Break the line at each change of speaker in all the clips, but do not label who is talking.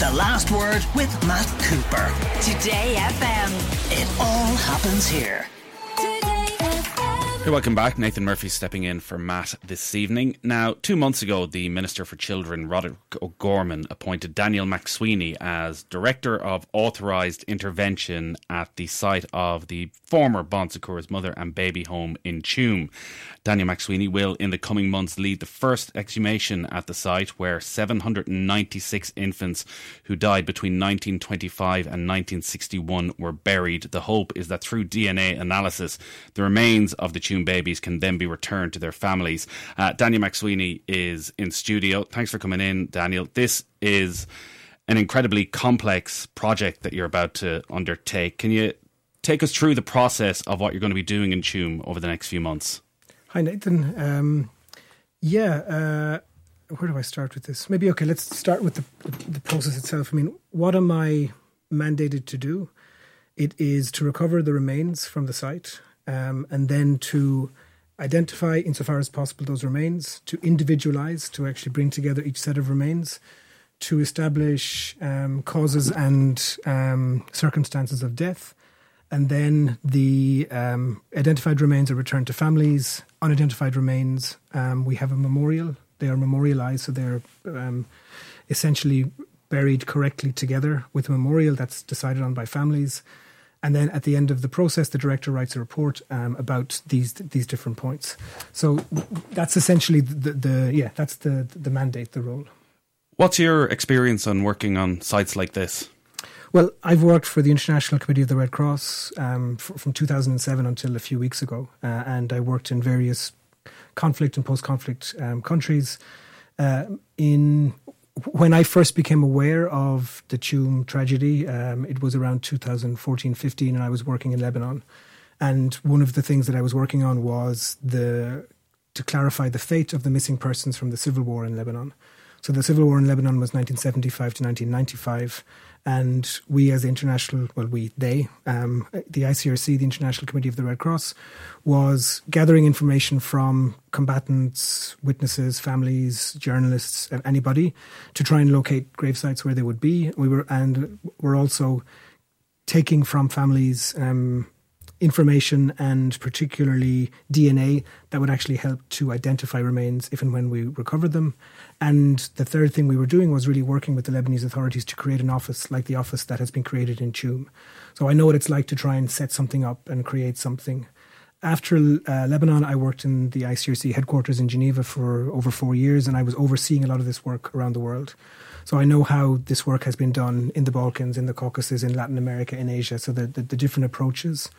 The Last Word with Matt Cooper.
Today FM.
It all happens here.
Hey, welcome back. Nathan Murphy stepping in for Matt this evening. Now, two months ago, the Minister for Children, Roderick O'Gorman, appointed Daniel McSweeney as Director of Authorised Intervention at the site of the former Bon Secours mother and baby home in Tuam. Daniel McSweeney will, in the coming months, lead the first exhumation at the site where 796 infants who died between 1925 and 1961 were buried. The hope is that through DNA analysis, the remains of the Tuam babies can then be returned to their families. Uh, Daniel McSweeney is in studio. Thanks for coming in, Daniel. This is an incredibly complex project that you're about to undertake. Can you take us through the process of what you're going to be doing in Tuam over the next few months?
Hi, Nathan. Um, yeah, uh, where do I start with this? Maybe, okay, let's start with the, the, process itself. I mean, what am I mandated to do? It is to recover the remains from the site um, and then to identify, insofar as possible, those remains, to individualize, to actually bring together each set of remains, to establish um, causes and um, circumstances of death. And then the um, identified remains are returned to families. Unidentified remains, um, we have a memorial. They are memorialized, so they're um, essentially buried correctly together with a memorial that's decided on by families. And then at the end of the process, the director writes a report um, about these these different points. So that's essentially the, the yeah that's the the mandate, the role.
What's your experience on working on sites like this?
Well, I've worked for the International Committee of the Red Cross um, from 2007 until a few weeks ago, uh, and I worked in various conflict and post-conflict um, countries. Uh, in when I first became aware of the Tuam tragedy, um, it was around 2014 15, and I was working in Lebanon. And one of the things that I was working on was the to clarify the fate of the missing persons from the civil war in Lebanon. So the civil war in Lebanon was 1975 to 1995, and we, as the international, well, we, they, um, the ICRC, the International Committee of the Red Cross, was gathering information from combatants, witnesses, families, journalists, anybody to try and locate grave sites where they would be. We were, and we're also taking from families um, information and particularly DNA that would actually help to identify remains if and when we recover them. And the third thing we were doing was really working with the Lebanese authorities to create an office like the office that has been created in Tuam. So I know what it's like to try and set something up and create something. After uh, Lebanon, I worked in the ICRC headquarters in Geneva for over four years, and I was overseeing a lot of this work around the world. So I know how this work has been done in the Balkans, in the Caucasus, in Latin America, in Asia. So the, the, the different approaches.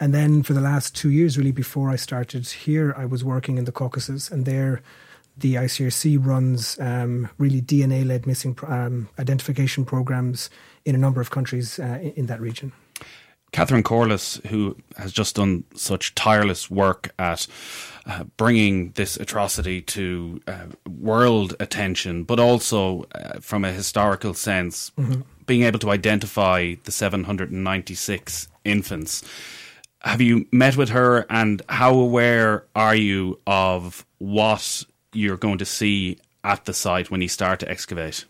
And then for the last two years, really before I started here, I was working in the Caucasus, and there the ICRC runs um, really DNA led missing um, identification programs in a number of countries uh, in, in, that region.
Catherine Corless, who has just done such tireless work at uh, bringing this atrocity to uh, world attention, but also uh, from a historical sense, mm-hmm. being able to identify the 796 infants. Have you met with her, and how aware are you of what you're going to see at the site when you start to excavate?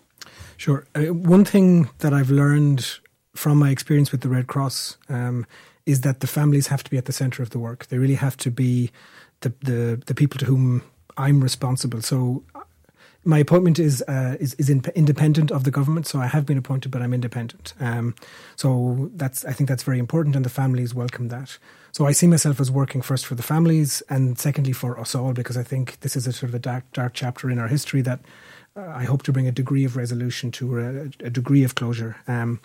Sure. Uh, one thing that I've learned from my experience with the Red Cross um, is that the families have to be at the centre of the work. They really have to be the, the, the people to whom I'm responsible. So my appointment is uh, is, is in, independent of the government. So I have been appointed, but I'm independent. Um, so that's I think that's very important, and the families welcome that. So I see myself as working first for the families, and secondly for us all, because I think this is a sort of a dark dark chapter in our history that uh, I hope to bring a degree of resolution to, a, a degree of closure. Um,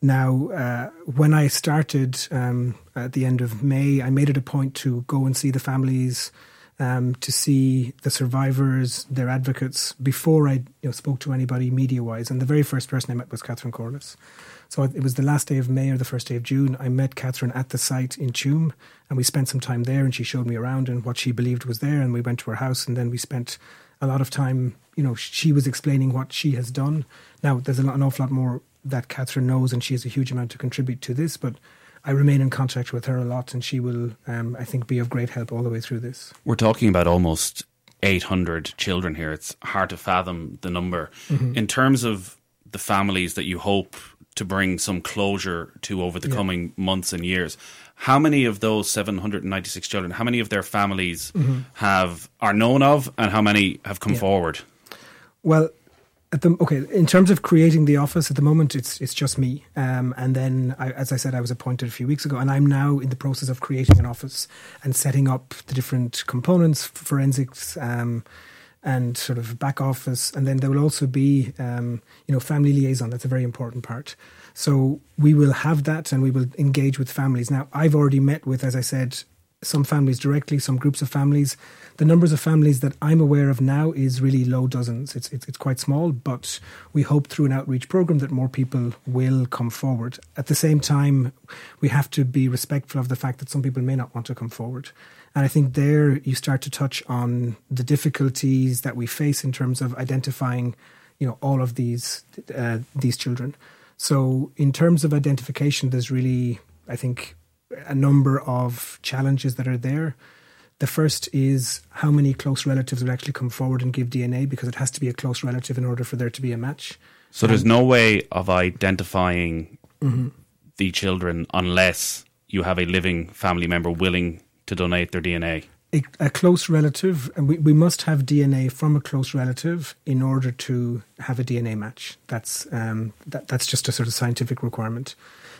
now, uh, when I started um, at the end of May, I made it a point to go and see the families um, to see the survivors, their advocates, before I you know, spoke to anybody media wise. And the very first person I met was Catherine Corless. So it was the last day of May or the first day of June. I met Catherine at the site in Tuam and we spent some time there and she showed me around and what she believed was there. And we went to her house and then we spent a lot of time, you know, she was explaining what she has done. Now, there's an awful lot more that Catherine knows and she has a huge amount to contribute to this, but I remain in contact with her a lot, and she will, um, I think, be of great help all the way through this.
We're talking about almost 800 children here. It's hard to fathom the number. Mm-hmm. In terms of the families that you hope to bring some closure to over the
Yeah.
coming months and years. How many of those 796 children, how many of their families have are known of and how many have come
Mm-hmm. Yeah.
forward?
Well, at the okay, in terms of creating the office, at the moment it's it's just me. Um, and then, I, as I said, I was appointed a few weeks ago, and I'm now in the process of creating an office and setting up the different components, forensics, um, and sort of back office. And then there will also be, um, you know, family liaison. That's a very important part. So we will have that, and we will engage with families. Now, I've already met with, as I said, some families directly, some groups of families. The numbers of families that I'm aware of now is really low dozens. It's, it's it's quite small, but we hope through an outreach program that more people will come forward. At the same time, we have to be respectful of the fact that some people may not want to come forward. And I think there you start to touch on the difficulties that we face in terms of identifying, you know, all of these uh, these children. So in terms of identification, there's really, I think, a number of challenges that are there. The first is how many close relatives will actually come forward and give DNA because it has to be a close relative in order for there to be a match.
So there's no way of identifying
Mm-hmm.
the children unless you have a living family member willing to donate their DNA.
A, a close relative, and we, we must have DNA from a close relative in order to have a DNA match. That's um, that, that's just a sort of scientific requirement.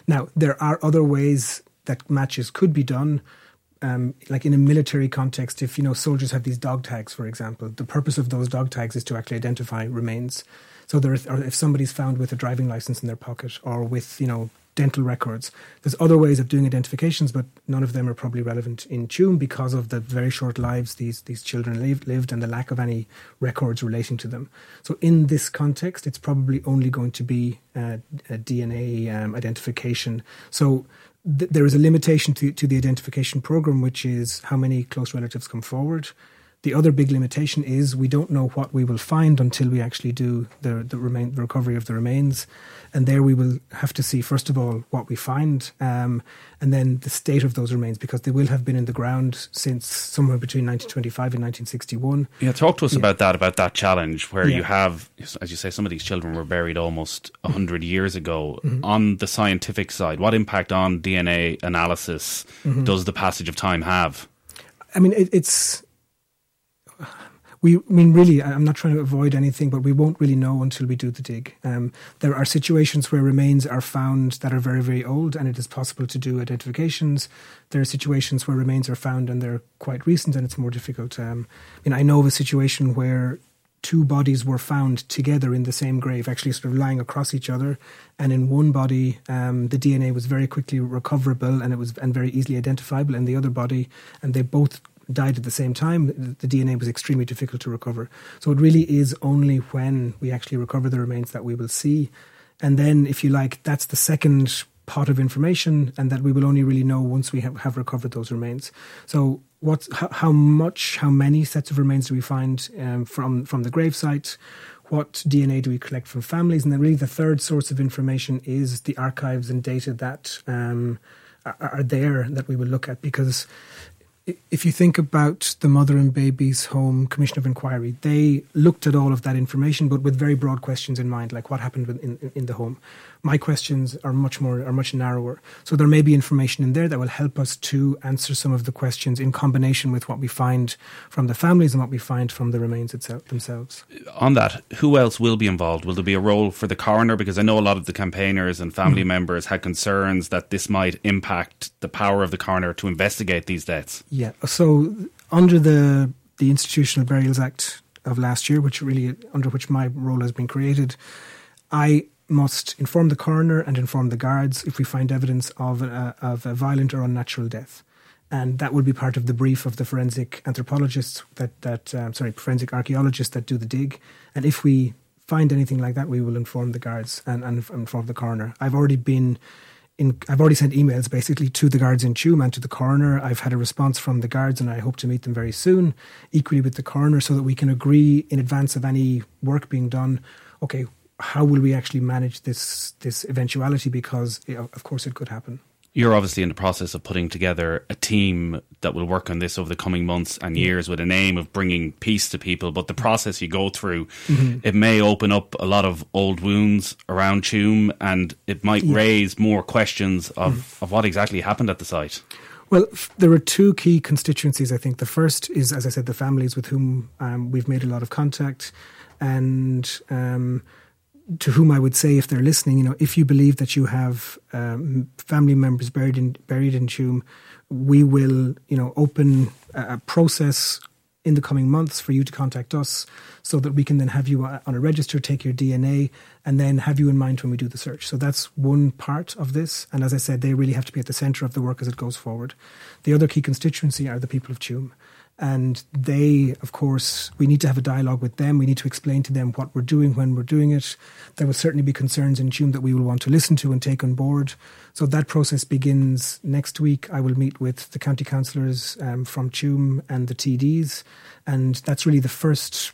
Now there are other ways that matches could be done. Um, like in a military context, if you know soldiers have these dog tags, for example, the purpose of those dog tags is to actually identify remains. So there, is, or if somebody's found with a driving license in their pocket or with you know dental records, there's other ways of doing identifications, but none of them are probably relevant in Tuam because of the very short lives these these children lived, lived and the lack of any records relating to them. So in this context, it's probably only going to be uh, a DNA um, identification. So th- there is a limitation to, to the identification program, which is how many close relatives come forward. The other big limitation is we don't know what we will find until we actually do the the, remain, the recovery of the remains, and there we will have to see first of all what we find, um, and then the state of those remains because they will have been in the ground since somewhere between 1925 and 1961.
Yeah, talk to us
Yeah.
about that, about that challenge where you have, as you say, some of these children were buried almost 100 years ago.
Mm-hmm.
On the scientific side, what impact on DNA analysis
Mm-hmm.
does the passage of time have?
I mean, it, it's. We, I mean, really, I'm not trying to avoid anything, but we won't really know until we do the dig. Um, there are situations where remains are found that are very, very old, and it is possible to do identifications. There are situations where remains are found and they're quite recent, and it's more difficult. Um, I mean, I know of a situation where two bodies were found together in the same grave, actually sort of lying across each other. And in one body, um, the DNA was very quickly recoverable and it was and very easily identifiable. In the other body, and they both died at the same time, the DNA was extremely difficult to recover. So it really is only when we actually recover the remains that we will see. And then, if you like, that's the second pot of information, and that we will only really know once we have, have recovered those remains. So, what, how, how much, how many sets of remains do we find um, from from the gravesite? What DNA do we collect from families? And then, really, the third source of information is the archives and data that um, are there that we will look at because if you think about the Mother and Babies Home Commission of Inquiry, they looked at all of that information, but with very broad questions in mind, like what happened in, in, in the home. My questions are much more are much narrower, so there may be information in there that will help us to answer some of the questions in combination with what we find from the families and what we find from the remains itself themselves.
On that, who else will be involved? Will there be a role for the coroner? Because I know a lot of the campaigners and family
Mm-hmm.
members had concerns that this might impact the power of the coroner to investigate these deaths.
Yeah. So under the the Institutional Burials Act of last year, which really under which my role has been created, I must inform the coroner and inform the guards if we find evidence of a, of a violent or unnatural death. And that will be part of the brief of the forensic anthropologists that that um, sorry forensic archaeologists that do the dig. And if we find anything like that, we will inform the guards and, and inform the coroner. I've already been in, I've already sent emails basically to the guards in Tuam and to the coroner. I've had a response from the guards and I hope to meet them very soon, equally with the coroner, so that we can agree in advance of any work being done. Okay, how will we actually manage this this eventuality? Because of course it could happen.
You're obviously in the process of putting together a team that will work on this over the coming months and years with an aim of bringing peace to people. But the process you go through, mm-hmm. it may open up a lot of old wounds around Tuam and it might yeah. raise more questions of, mm. of what exactly happened at the site.
Well, f- there are two key constituencies, I think. The first is, as I said, the families with whom um, we've made a lot of contact. And um, to whom I would say, if they're listening, you know, if you believe that you have um, family members buried in buried in Tuam, we will, you know, open a process in the coming months for you to contact us so that we can then have you on a register, take your DNA, and then have you in mind when we do the search. So that's one part of this. And as I said, they really have to be at the centre of the work as it goes forward. The other key constituency are the people of Tuam. And they, of course, we need to have a dialogue with them. We need to explain to them what we're doing when we're doing it. There will certainly be concerns in Tuam that we will want to listen to and take on board. So that process begins next week. I will meet with the county councillors um, from Tuam and the TDs. And that's really the first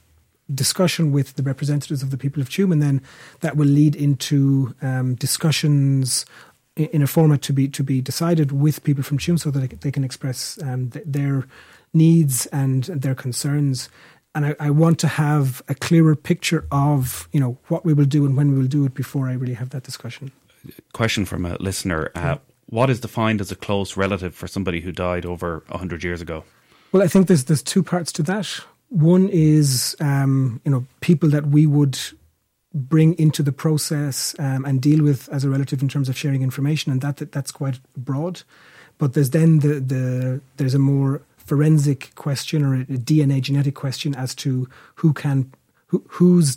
discussion with the representatives of the people of Tuam. And then that will lead into um, discussions in a format to be to be decided with people from Tuam so that they can express um, their needs and their concerns. And I, I, want to have a clearer picture of, you know, what we will do and when we will do it before I really have that discussion.
Question from a listener. Uh, what is defined as a close relative for somebody who died over 100 years ago?
Well, I think there's, there's two parts to that. One is, um, you know, people that we would bring into the process um, and deal with as a relative in terms of sharing information, and that, that that's quite broad. But there's then the, the there's a more forensic question or a DNA genetic question as to who can who, whose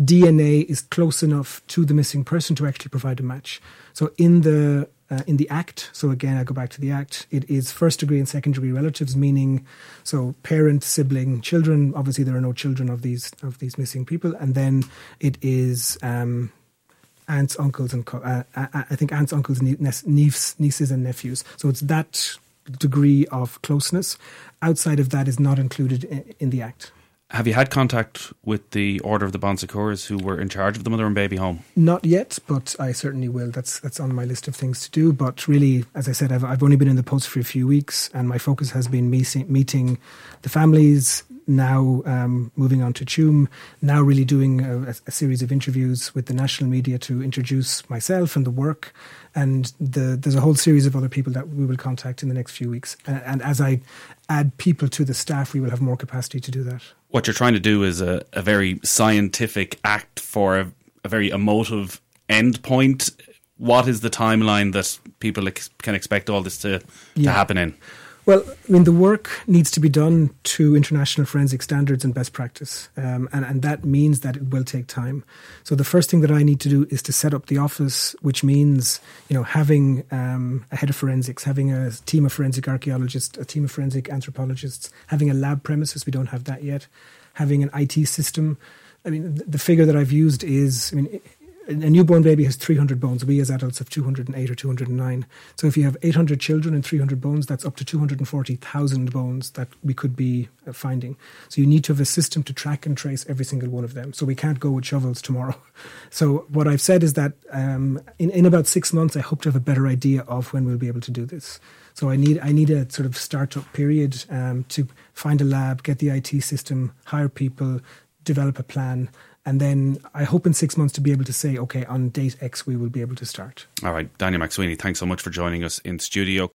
DNA is close enough to the missing person to actually provide a match. So in the uh, in the act, so again I go back to the act, it is first degree and second degree relatives, meaning so parent, sibling, children. Obviously, there are no children of these of these missing people, and then it is. Um, aunts, uncles, and co- uh, I, I think aunts, uncles, nieces, nieces, and nephews. So it's that degree of closeness. Outside of that is not included in, in the Act.
Have you had contact with the Order of the Bon Secours who were in charge of the mother and baby home?
Not yet, but I certainly will. That's that's on my list of things to do. But really, as I said, I've, I've only been in the post for a few weeks, and my focus has been meeting the families, now um, moving on to Tuam, now really doing a, a, series of interviews with the national media to introduce myself and the work. And the, there's a whole series of other people that we will contact in the next few weeks. And, and as I add people to the staff, we will have more capacity to do that.
What you're trying to do is a, a very scientific act for a, a very emotive end point. What is the timeline that people ex- can expect all this to, yeah. to happen in?
Well, I mean, the work needs to be done to international forensic standards and best practice, um, and and that means that it will take time. So the first thing that I need to do is to set up the office, which means you know having um, a head of forensics, having a team of forensic archaeologists, a team of forensic anthropologists, having a lab premises. We don't have that yet. Having an IT system. I mean, the figure that I've used is, I mean, a newborn baby has 300 bones. We as adults have 208 or 209. So if you have 800 children and 300 bones, that's up to 240,000 bones that we could be uh, finding. So you need to have a system to track and trace every single one of them. So we can't go with shovels tomorrow. So what I've said is that um, in, in about six months, I hope to have a better idea of when we'll be able to do this. So I need I need a sort of startup period um, to find a lab, get the IT system, hire people, develop a plan, and then I hope in six months to be able to say, okay, on date X, we will be able to start.
All right. Daniel McSweeney, thanks so much for joining us in studio.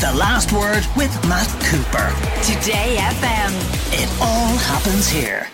The last word with Matt Cooper.
Today FM.
It all happens here.